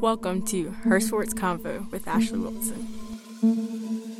Welcome to Her Sports Convo with Ashley Wilson.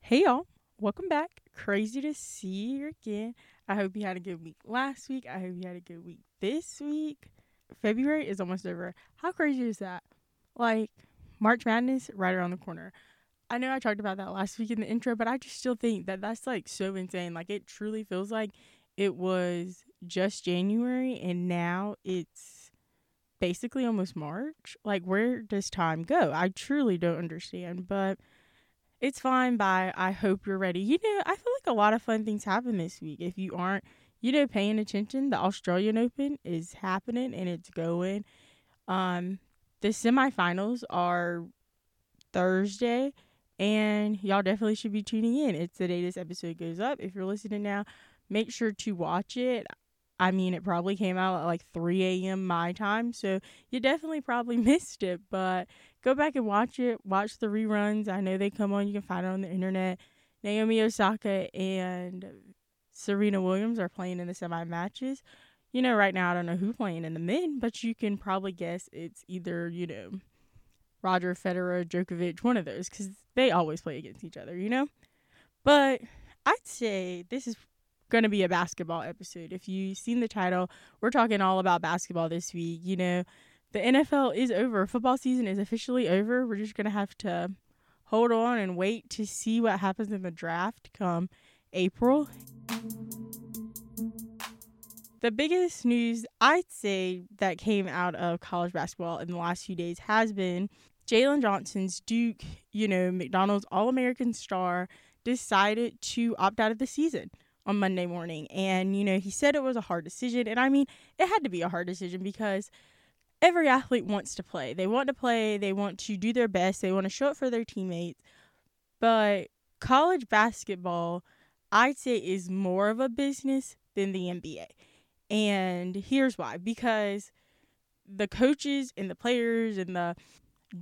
Hey y'all, welcome back. Crazy to see you again. I hope you had a good week last week. I hope you had a good week this week. February is almost over. How crazy is that? Like March Madness right around the corner. I know I talked about that last week in the intro, but I just still think that that's like so insane. Like it truly feels like it was just January and now it's basically almost March. Like where does time go? I truly don't understand, but it's fine by I hope you're ready. You know, I feel like a lot of fun things happen this week. If you aren't, you know, paying attention, the Australian Open is happening and it's going. Um the semifinals are Thursday and y'all definitely should be tuning in. It's the day this episode goes up. If you're listening now, make sure to watch it. I mean, it probably came out at like 3 a.m. my time, so you definitely probably missed it. But go back and watch it. Watch the reruns. I know they come on. You can find it on the internet. Naomi Osaka and Serena Williams are playing in the semi matches. You know, right now I don't know who playing in the men, but you can probably guess it's either you know Roger Federer, Djokovic, one of those, because they always play against each other, you know? But I'd say this is going to be a basketball episode. If you've seen the title, we're talking all about basketball this week. You know, the NFL is over, football season is officially over. We're just going to have to hold on and wait to see what happens in the draft come April. The biggest news I'd say that came out of college basketball in the last few days has been Jalen Johnson's Duke, you know, McDonald's All American star, decided to opt out of the season on Monday morning. And, you know, he said it was a hard decision. And I mean, it had to be a hard decision because every athlete wants to play. They want to play, they want to do their best, they want to show up for their teammates. But college basketball, I'd say, is more of a business than the NBA. And here's why because the coaches and the players and the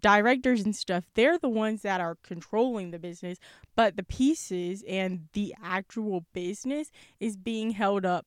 directors and stuff, they're the ones that are controlling the business, but the pieces and the actual business is being held up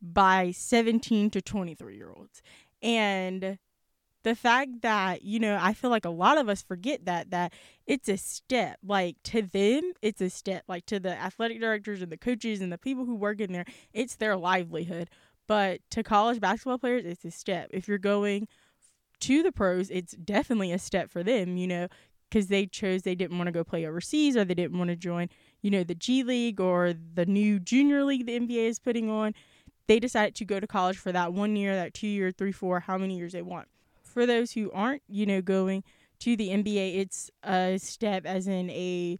by 17 to 23 year olds. And the fact that, you know, I feel like a lot of us forget that that it's a step. Like to them, it's a step. Like to the athletic directors and the coaches and the people who work in there, it's their livelihood. But to college basketball players, it's a step. If you're going to the pros, it's definitely a step for them, you know, because they chose they didn't want to go play overseas or they didn't want to join, you know, the G League or the new junior league the NBA is putting on. They decided to go to college for that one year, that two year, three, four, how many years they want. For those who aren't, you know, going to the NBA, it's a step as in a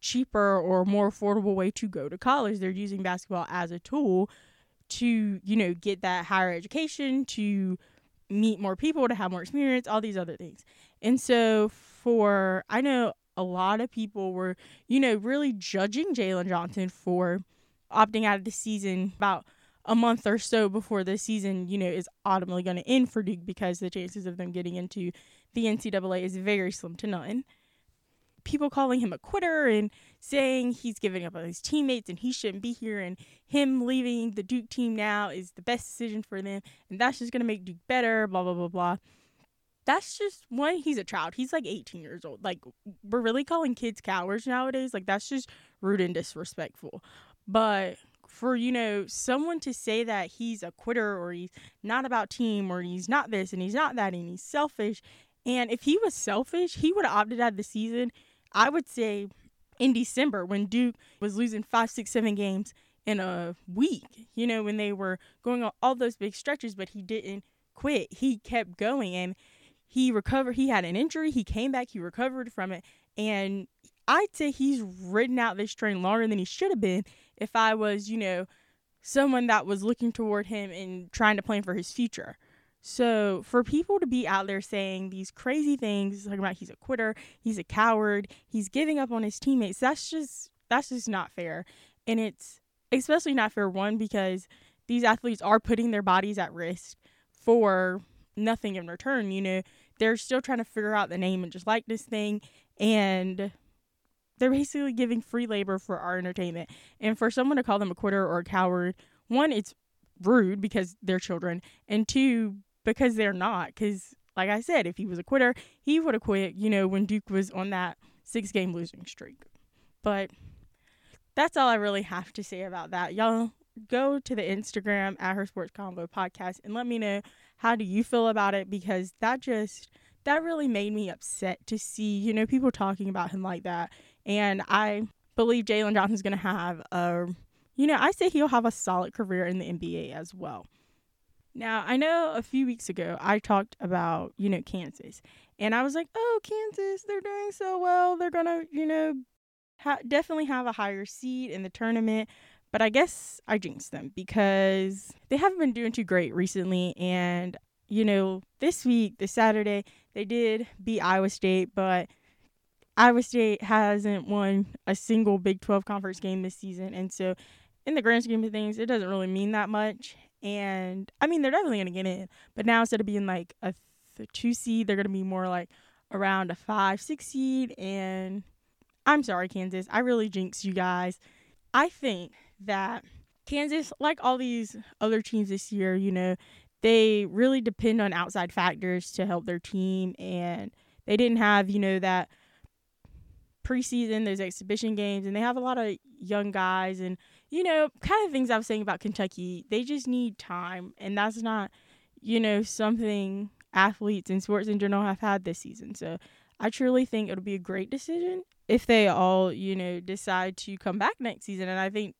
cheaper or more affordable way to go to college. They're using basketball as a tool to, you know, get that higher education, to meet more people, to have more experience, all these other things. And so for I know a lot of people were, you know, really judging Jalen Johnson for opting out of the season about a month or so before the season, you know, is ultimately going to end for Duke because the chances of them getting into the NCAA is very slim to none people calling him a quitter and saying he's giving up on his teammates and he shouldn't be here and him leaving the Duke team now is the best decision for them and that's just going to make Duke better, blah, blah, blah, blah. That's just one, he's a child. He's like 18 years old. Like, we're really calling kids cowards nowadays. Like, that's just rude and disrespectful. But for, you know, someone to say that he's a quitter or he's not about team or he's not this and he's not that and he's selfish. And if he was selfish, he would have opted out of the season I would say in December when Duke was losing five, six, seven games in a week, you know, when they were going on all those big stretches, but he didn't quit. He kept going and he recovered. He had an injury. He came back. He recovered from it. And I'd say he's ridden out this train longer than he should have been if I was, you know, someone that was looking toward him and trying to plan for his future. So for people to be out there saying these crazy things, talking about he's a quitter, he's a coward, he's giving up on his teammates, that's just that's just not fair. And it's especially not fair one because these athletes are putting their bodies at risk for nothing in return, you know. They're still trying to figure out the name and just like this thing and they're basically giving free labor for our entertainment. And for someone to call them a quitter or a coward, one, it's rude because they're children, and two, because they're not. Because, like I said, if he was a quitter, he would have quit, you know, when Duke was on that six game losing streak. But that's all I really have to say about that. Y'all go to the Instagram at her sports convo podcast and let me know how do you feel about it because that just that really made me upset to see, you know, people talking about him like that. And I believe Jalen Johnson's gonna have a you know, I say he'll have a solid career in the NBA as well. Now, I know a few weeks ago I talked about, you know, Kansas. And I was like, oh, Kansas, they're doing so well. They're going to, you know, ha- definitely have a higher seed in the tournament. But I guess I jinxed them because they haven't been doing too great recently. And, you know, this week, this Saturday, they did beat Iowa State, but Iowa State hasn't won a single Big 12 conference game this season. And so, in the grand scheme of things, it doesn't really mean that much. And I mean, they're definitely going to get in. But now, instead of being like a th- two seed, they're going to be more like around a five, six seed. And I'm sorry, Kansas. I really jinxed you guys. I think that Kansas, like all these other teams this year, you know, they really depend on outside factors to help their team. And they didn't have, you know, that preseason, those exhibition games, and they have a lot of young guys and, you know, kind of things I was saying about Kentucky. They just need time. And that's not, you know, something athletes and sports in general have had this season. So I truly think it'll be a great decision if they all, you know, decide to come back next season. And I think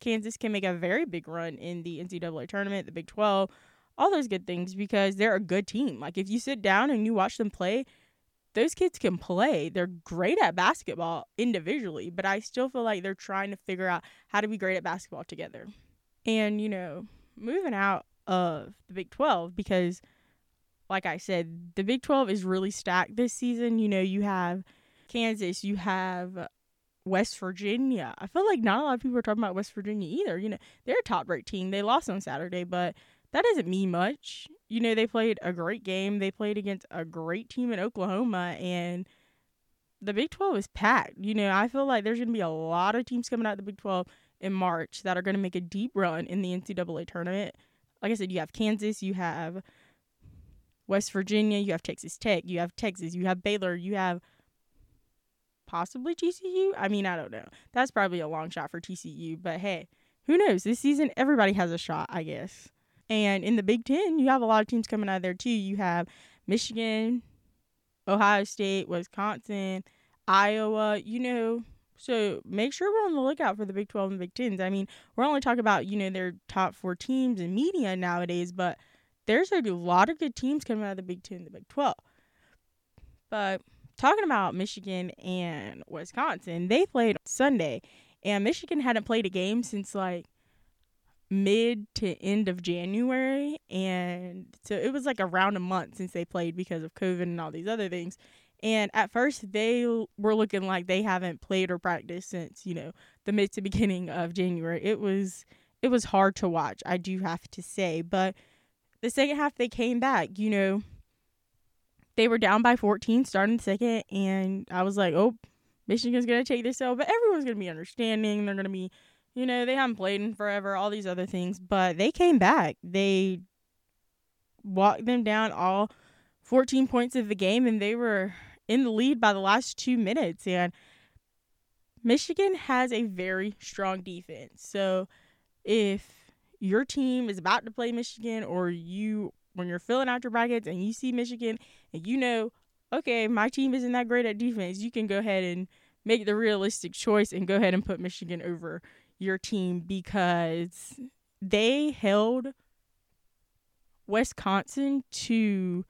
Kansas can make a very big run in the NCAA tournament, the Big 12, all those good things because they're a good team. Like if you sit down and you watch them play, those kids can play. They're great at basketball individually, but I still feel like they're trying to figure out how to be great at basketball together. And, you know, moving out of the Big 12 because like I said, the Big 12 is really stacked this season. You know, you have Kansas, you have West Virginia. I feel like not a lot of people are talking about West Virginia either. You know, they're a top rate team. They lost on Saturday, but that doesn't mean much. You know, they played a great game. They played against a great team in Oklahoma, and the Big 12 is packed. You know, I feel like there's going to be a lot of teams coming out of the Big 12 in March that are going to make a deep run in the NCAA tournament. Like I said, you have Kansas, you have West Virginia, you have Texas Tech, you have Texas, you have Baylor, you have possibly TCU. I mean, I don't know. That's probably a long shot for TCU, but hey, who knows? This season, everybody has a shot, I guess. And in the Big Ten, you have a lot of teams coming out of there too. You have Michigan, Ohio State, Wisconsin, Iowa, you know. So make sure we're on the lookout for the Big 12 and Big Tens. I mean, we're only talking about, you know, their top four teams in media nowadays, but there's a lot of good teams coming out of the Big Ten and the Big 12. But talking about Michigan and Wisconsin, they played on Sunday, and Michigan hadn't played a game since like mid to end of January. And so it was like around a month since they played because of COVID and all these other things. And at first, they were looking like they haven't played or practiced since, you know, the mid to beginning of January. It was it was hard to watch, I do have to say. But the second half they came back, you know, they were down by 14 starting the second and I was like, "Oh, Michigan's going to take this out, but everyone's going to be understanding. They're going to be, you know, they haven't played in forever, all these other things, but they came back. They walked them down all 14 points of the game and they were in the lead by the last 2 minutes and Michigan has a very strong defense. So if your team is about to play Michigan or you when you're filling out your brackets and you see Michigan and you know, okay, my team isn't that great at defense, you can go ahead and make the realistic choice and go ahead and put Michigan over your team because they held Wisconsin to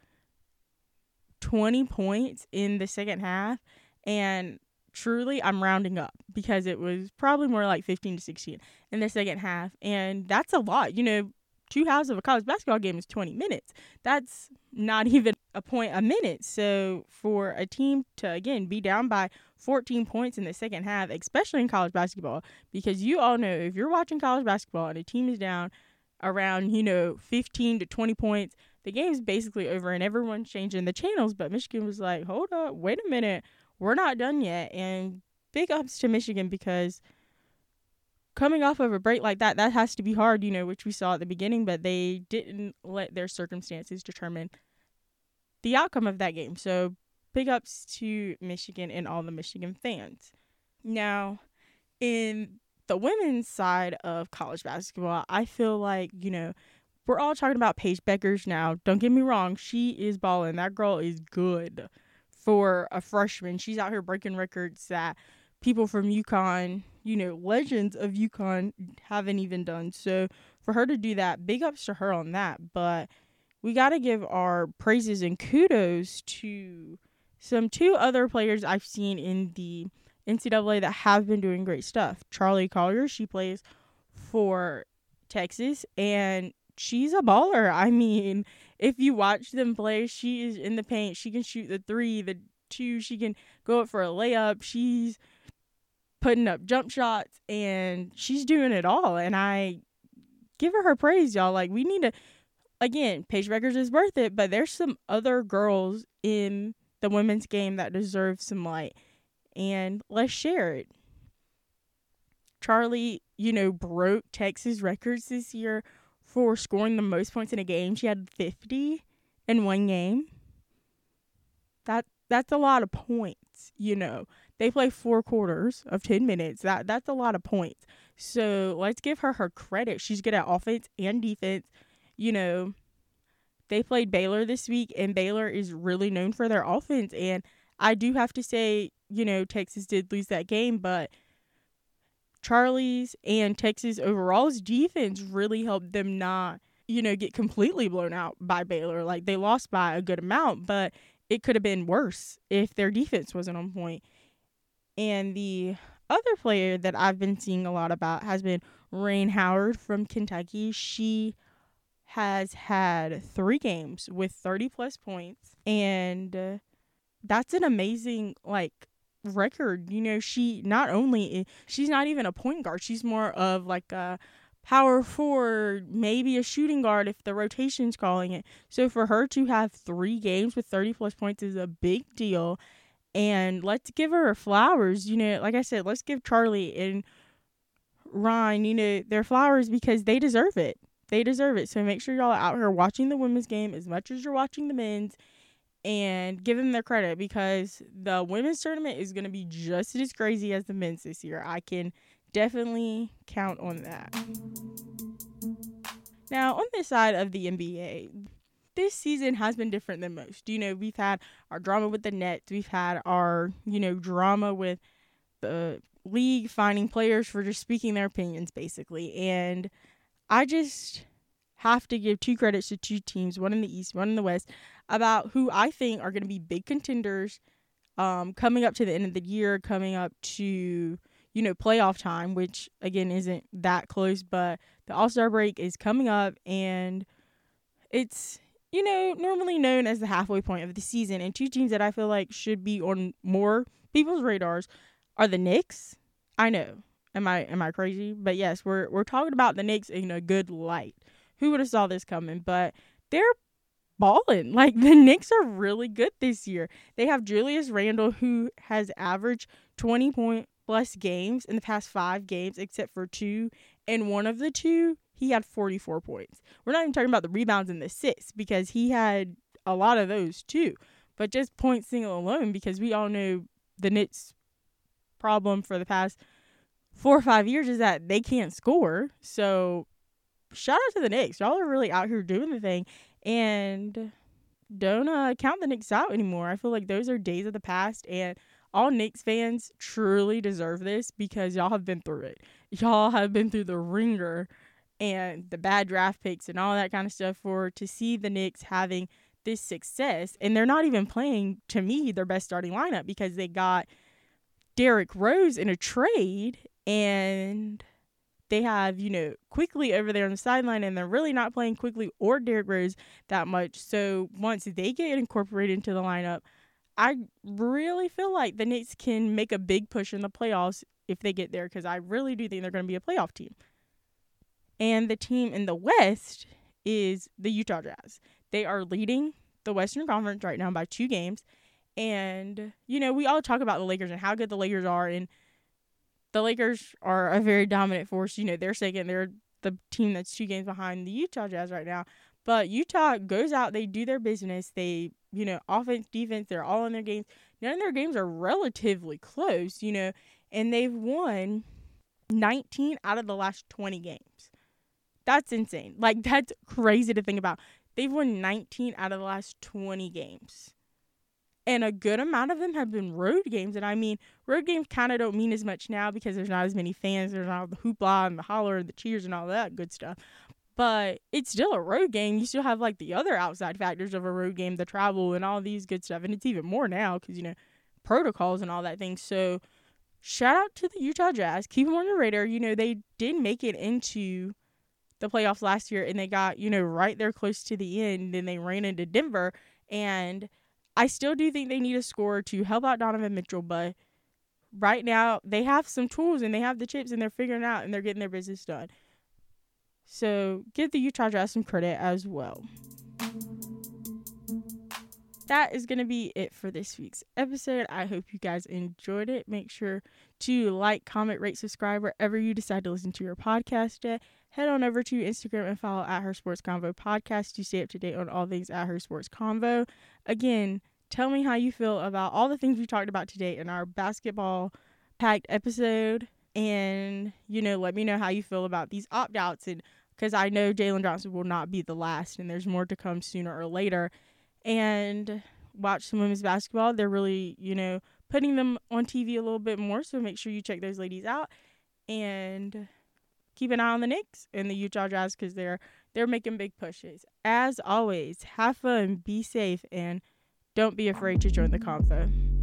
20 points in the second half. And truly i'm rounding up because it was probably more like 15 to 16 in the second half. And that's a lot. You know two halves of a college basketball game is 20 minutes. That's not even a point a minute. So for a team to again be down by 14 points in the second half especially in college basketball because you all know if you're watching college basketball and a team is down around you know 15 to 20 points the game's basically over and everyone's changing the channels. But michigan was like hold up wait a minute. We're not done yet. And big ups to Michigan because coming off of a break like that, that has to be hard, you know, which we saw at the beginning, but they didn't let their circumstances determine the outcome of that game. So big ups to Michigan and all the Michigan fans. Now, in the women's side of college basketball, I feel like, you know, we're all talking about Paige Bueckers now. Don't get me wrong, she is balling. That girl is good for a freshman. She's out here breaking records that people from UConn, you know, legends of UConn haven't even done. So for her to do that, big ups to her on that. But we got to give our praises and kudos to some two other players I've seen in the NCAA that have been doing great stuff. Charli Collier, she plays for Texas, and she's a baller. I mean, if you watch them play, she is in the paint. She can shoot the three, the two. She can go up for a layup. She's putting up jump shots, and she's doing it all. And I give her her praise, y'all. Like we need to. Again, Paige Bueckers is worth it, but there's some other girls in the women's game that deserve some light. And let's share it. Charli, you know, broke Texas records this year for scoring the most points in a game. She had 50 in one game. That that's a lot of points, you know. They play four quarters of 10 minutes. That that's a lot of points. So, let's give her her credit. She's good at offense and defense. You know, they played Baylor this week and Baylor is really known for their offense and I do have to say, you know, Texas did lose that game, but Charli's and Texas overall's defense really helped them not, you know, get completely blown out by Baylor. Like they lost by a good amount, but it could have been worse if their defense wasn't on point. And the other player that I've been seeing a lot about has been Rhyne Howard from Kentucky. She has had three games with 30 plus points, and uh, that's an amazing, like, record. You know, she not only she's not even a point guard. She's more of like a power forward, maybe a shooting guard if the rotation's calling it. So for her to have 3 games with 30 plus points is a big deal. And let's give her flowers. You know, like I said, let's give charli and Rhyne, you know, their flowers because they deserve it. They deserve it. So make sure y'all are out here watching the women's game as much as you're watching the men's and give them their credit because the women's tournament is going to be just as crazy as the men's this year. I can definitely count on that. Now, on this side of the NBA, this season has been different than most. You know, we've had our drama with the Nets, we've had our, you know, drama with the league finding players for just speaking their opinions, basically. And I just have to give two credits to two teams, one in the East, one in the West, about who I think are going to be big contenders um, coming up to the end of the year, coming up to, you know, playoff time, which again isn't that close, but the All Star break is coming up and it's, you know, normally known as the halfway point of the season. And two teams that I feel like should be on more people's radars are the Knicks. I know. Am I am I crazy? But yes, we're we're talking about the Knicks in a good light. Who would have saw this coming? But they're balling. Like the Knicks are really good this year. They have Julius Randle who has averaged 20 point plus games in the past 5 games except for 2 and one of the two he had 44 points. We're not even talking about the rebounds and the assists because he had a lot of those too. But just point single alone because we all know the Knicks problem for the past 4 or 5 years is that they can't score. So shout out to the Knicks. Y'all are really out here doing the thing and don't uh, count the Knicks out anymore. I feel like those are days of the past, and all Knicks fans truly deserve this because y'all have been through it. Y'all have been through the ringer and the bad draft picks and all that kind of stuff for to see the Knicks having this success, and they're not even playing to me their best starting lineup because they got Derrick Rose in a trade and they have, you know, Quickley over there on the sideline and they're really not playing Quickley or Derrick Rose that much. So once they get incorporated into the lineup, I really feel like the Knicks can make a big push in the playoffs if they get there because I really do think they're going to be a playoff team. And the team in the West is the Utah Jazz. They are leading the Western Conference right now by two games. And, you know, we all talk about the Lakers and how good the Lakers are. And the Lakers are a very dominant force. You know, they're second. They're the team that's two games behind the Utah Jazz right now. But Utah goes out, they do their business. They, you know, offense, defense, they're all in their games. None of their games are relatively close, you know, and they've won 19 out of the last 20 games. That's insane. Like, that's crazy to think about. They've won 19 out of the last 20 games. And a good amount of them have been road games. And I mean, road games kind of don't mean as much now because there's not as many fans. There's not the hoopla and the holler and the cheers and all that good stuff. But it's still a road game. You still have like the other outside factors of a road game, the travel and all these good stuff. And it's even more now because, you know, protocols and all that thing. So shout out to the Utah Jazz. Keep them on your radar. You know, they did make it into the playoffs last year and they got, you know, right there close to the end. Then they ran into Denver. And I still do think they need a scorer to help out Donovan Mitchell, but right now they have some tools and they have the chips and they're figuring out and they're getting their business done. So give the Utah Jazz some credit as well. That is going to be it for this week's episode. I hope you guys enjoyed it. Make sure to like, comment, rate, subscribe wherever you decide to listen to your podcast at head on over to Instagram and follow at Her Sports Convo podcast to stay up to date on all things at Her Sports Convo. Again, tell me how you feel about all the things we talked about today in our basketball packed episode. And, you know, let me know how you feel about these opt outs. And because I know Jalen Johnson will not be the last, and there's more to come sooner or later. And watch some women's basketball. They're really, you know, putting them on TV a little bit more. So make sure you check those ladies out. And keep an eye on the Knicks and the Utah Jazz because they're they're making big pushes. As always, have fun, be safe, and don't be afraid to join the convo.